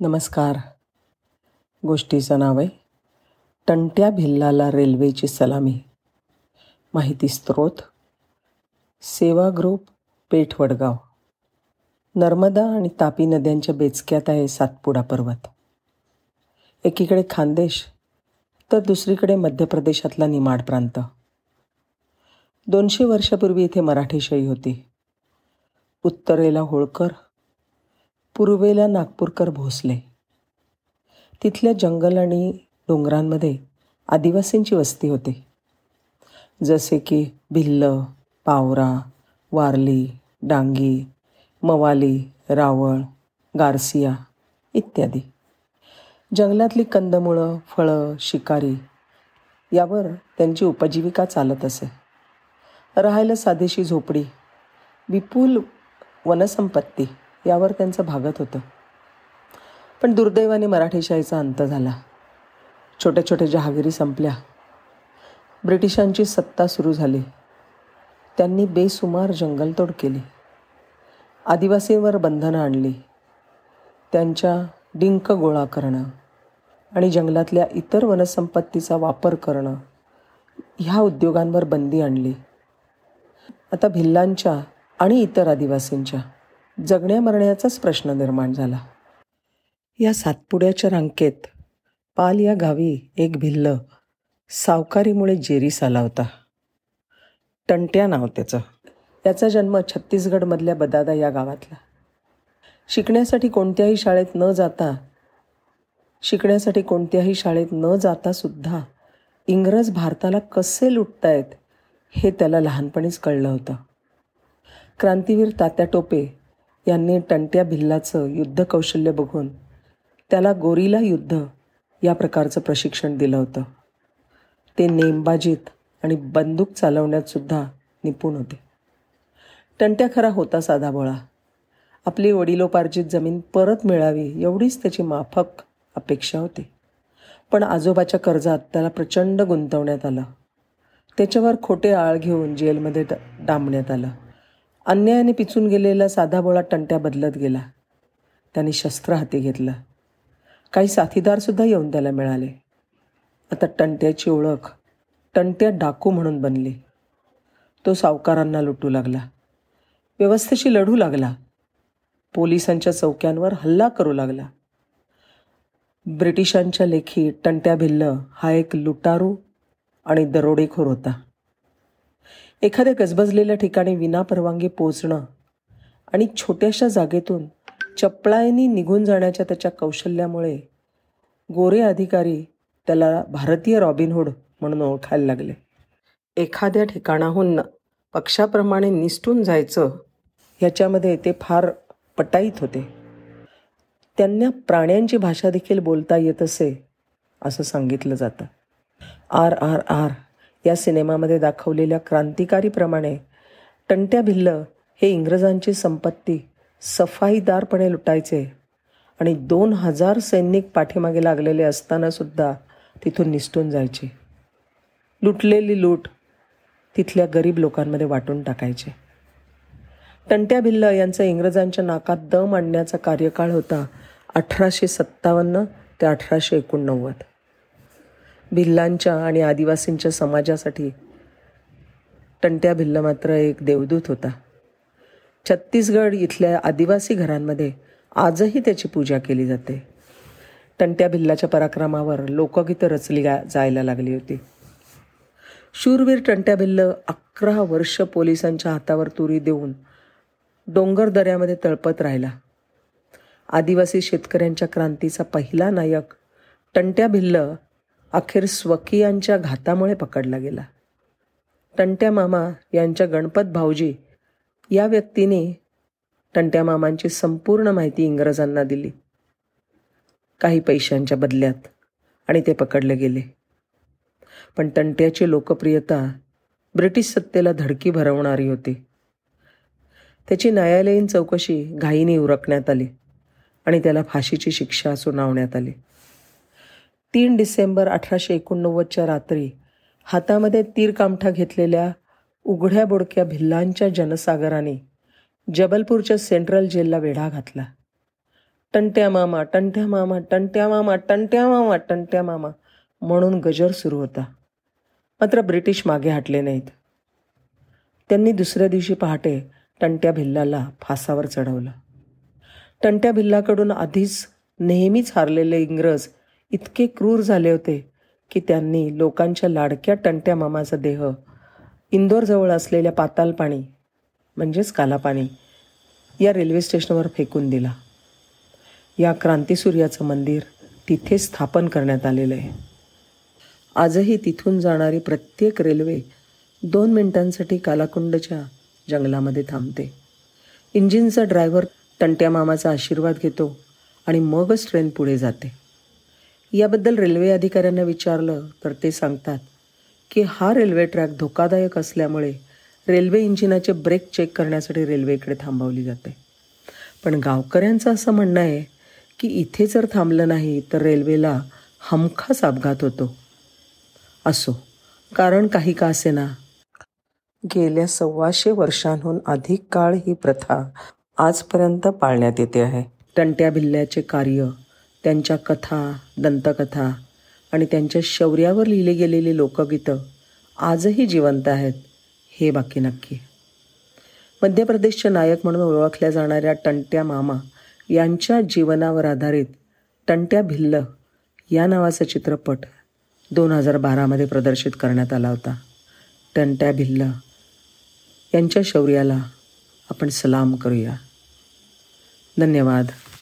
नमस्कार. गोष्टीचं नाव आहे टंट्या भिल्लाला रेल्वेची सलामी. माहिती स्रोत सेवा ग्रुप पेठ वडगाव नर्मदा आणि तापी नद्यांच्या बेचक्यात आहे सातपुडा पर्वत. एकीकडे खानदेश तर दुसरीकडे मध्य प्रदेशातला निमाड प्रांत. दोनशे वर्षापूर्वी इथे मराठीशाही होती. उत्तरेला होळकर पूर्वेला नागपूरकर भोसले. तिथल्या जंगल आणि डोंगरांमध्ये आदिवासींची वस्ती होती. जसे की भिल्ल पावरा वारली डांगी मवाली रावळ गारसिया इत्यादी. जंगलातली कंदमुळं फळं शिकारी यावर त्यांची उपजीविका चालत असे. राहायला साधेशी झोपडी विपुल वनसंपत्ती यावर त्यांचं भागत होतं. पण दुर्दैवाने मराठीशाहीचा अंत झाला. छोट्या छोट्या जहागिरी संपल्या. ब्रिटिशांची सत्ता सुरू झाली. त्यांनी बेसुमार जंगलतोड केली. आदिवासींवर बंधनं आणली. त्यांच्या डिंक गोळा करणं आणि जंगलातल्या इतर वनसंपत्तीचा वापर करणं ह्या उद्योगांवर बंदी आणली. आता भिल्लांच्या आणि इतर आदिवासींच्या जगण्या मरण्याचाच प्रश्न निर्माण झाला. या सातपुड्याच्या रांकेत पाल या गावी एक भिल्ल सावकारीमुळे जेरीस आला होता. टंट्या नाव त्याचं. त्याचा जन्म छत्तीसगडमधल्या बदादा या गावातला. शिकण्यासाठी कोणत्याही शाळेत न जाता शिकण्यासाठी कोणत्याही शाळेत न जाता सुद्धा इंग्रज भारताला कसे लुटतायत हे त्याला लहानपणीच कळलं होतं. क्रांतीवीर तात्या टोपे यांनी टंट्या भिल्लाचं युद्धकौशल्य बघून त्याला गोरीला युद्ध या प्रकारचं प्रशिक्षण दिलं होतं. ते नेमबाजीत आणि बंदूक चालवण्यातसुद्धा निपुण होते. टंट्या खरा होता साधा बोळा. आपली वडिलोपार्जित जमीन परत मिळावी एवढीच त्याची माफक अपेक्षा होती. पण आजोबाच्या कर्जात त्याला प्रचंड गुंतवण्यात आलं. त्याच्यावर खोटे आळ घेऊन जेलमध्ये डांबण्यात आलं. अन्यायाने पिचून गेलेला साधा बोळा टंट्या बदलत गेला. त्याने शस्त्र हाती घेतलं. काही साथीदारसुद्धा येऊन त्याला मिळाले. आता टंट्याची ओळख टंट्या डाकू म्हणून बनली. तो सावकारांना लुटू लागला. व्यवस्थेशी लढू लागला. पोलिसांच्या चौक्यांवर हल्ला करू लागला. ब्रिटिशांच्या लेखी टंट्या भिल्ल हा एक लुटारू आणि दरोडेखोर होता. एखाद्या गजबजलेल्या ठिकाणी विनापरवानगी पोचणं आणि छोट्याशा जागेतून चपळायनी निघून जाण्याच्या त्याच्या कौशल्यामुळे गोरे अधिकारी त्याला भारतीय रॉबिनहूड म्हणून ओळखायला लागले. एखाद्या ठिकाणाहून पक्षाप्रमाणे निसटून जायचं ह्याच्यामध्ये ते फार पटाईत होते. त्यांना प्राण्यांची भाषा देखील बोलता येत असे असं सांगितलं जातं. आर आर आर या सिनेमामध्ये दाखवलेल्या क्रांतिकारीप्रमाणे टंट्या भिल्ल हे इंग्रजांची संपत्ती सफाईदारपणे लुटायचे आणि दोन हजार सैनिक पाठीमागे लागलेले असतानासुद्धा तिथून निसटून जायचे. लुटलेली लूट तिथल्या गरीब लोकांमध्ये वाटून टाकायचे. टंट्या भिल्ल यांचा इंग्रजांच्या नाकात दम आणण्याचा कार्यकाळ होता अठराशे सत्तावन्न ते अठराशे एकोणनव्वद. भिल्लांच्या आणि आदिवासींच्या समाजासाठी टंट्या भिल्ल मात्र एक देवदूत होता. छत्तीसगड इथल्या आदिवासी घरांमध्ये आजही त्याची पूजा केली जाते. टंट्या भिल्लाच्या पराक्रमावर लोकगीतं रचली गा जायला लागली होती. शूरवीर टंट्या भिल्ल अकरा वर्ष पोलिसांच्या हातावर तुरी देऊन डोंगर दऱ्यामध्ये तळपत राहिला. आदिवासी शेतकऱ्यांच्या क्रांतीचा पहिला नायक टंट्या भिल्ल अखेर स्वकीयांच्या घातामुळे पकडला गेला. टंट्या मामा यांच्या गणपत भाऊजी या व्यक्तीने टंट्या मामांची संपूर्ण माहिती इंग्रजांना दिली. काही पैशांच्या बदल्यात आणि ते पकडले गेले. पण टंट्याची लोकप्रियता ब्रिटिश सत्तेला धडकी भरवणारी होती. त्याची न्यायालयीन चौकशी घाईने उरकण्यात आली आणि त्याला फाशीची शिक्षा सुनावण्यात आली. तीन डिसेंबर अठराशे एकोणनव्वदच्या रात्री हातामध्ये तीरकामठा घेतलेल्या उघड्या बोडक्या भिल्लांच्या जनसागराने जबलपूरच्या सेंट्रल जेलला वेढा घातला. टंट्या मामा टंट्या मामा टंट्या मामा टंट्या मामा टंट्या मामा म्हणून गजर सुरू होता. मात्र ब्रिटिश मागे हटले नाहीत. त्यांनी दुसऱ्या दिवशी पहाटे टंट्या भिल्लाला फासावर चढवलं. टंट्या भिल्लाकडून आधीच नेहमीच हारलेले इंग्रज इतके क्रूर झाले होते की त्यांनी लोकांच्या लाडक्या टंट्या मामाचा देह इंदोरजवळ असलेल्या पातालपाणी म्हणजेच कालापाणी या रेल्वे स्टेशनवर फेकून दिला. या क्रांतीसूर्याचं मंदिर तिथे स्थापन करण्यात आलेलं आहे. आजही तिथून जाणारी प्रत्येक रेल्वे दोन मिनिटांसाठी कालाकुंडच्या जंगलामध्ये थांबते. इंजिनचा ड्रायव्हर टंट्या मामाचा आशीर्वाद घेतो आणि मगच ट्रेन पुढे जाते. याबद्दल रेल्वे अधिकाऱ्यांना विचारलं तर ते सांगतात की हा रेल्वे ट्रॅक धोकादायक असल्यामुळे रेल्वे इंजिनाचे ब्रेक चेक करण्यासाठी रेल्वेकडे थांबवली जाते. पण गावकऱ्यांचं असं म्हणणं आहे की इथे जर थांबलं नाही तर रेल्वेला हमखास अपघात होतो. असो कारण काही का असेना. गेल्या सव्वाशे वर्षांहून अधिक काळ ही प्रथा आजपर्यंत पाळण्यात येते आहे. टंट्या भिल्ल्याचे कार्य त्यांच्या कथा दंतकथा आणि त्यांच्या शौर्यावर लिहिले गेलेली लोकगीतं आजही जिवंत आहेत हे बाकी नक्की. मध्य प्रदेशचे नायक म्हणून ओळखल्या जाणाऱ्या टंट्या मामा यांच्या जीवनावर आधारित टंट्या भिल्ल या नावाचा चित्रपट दोन हजार बारामध्ये प्रदर्शित करण्यात आला होता. टंट्या भिल्ल यांच्या शौर्याला आपण सलाम करूया. धन्यवाद.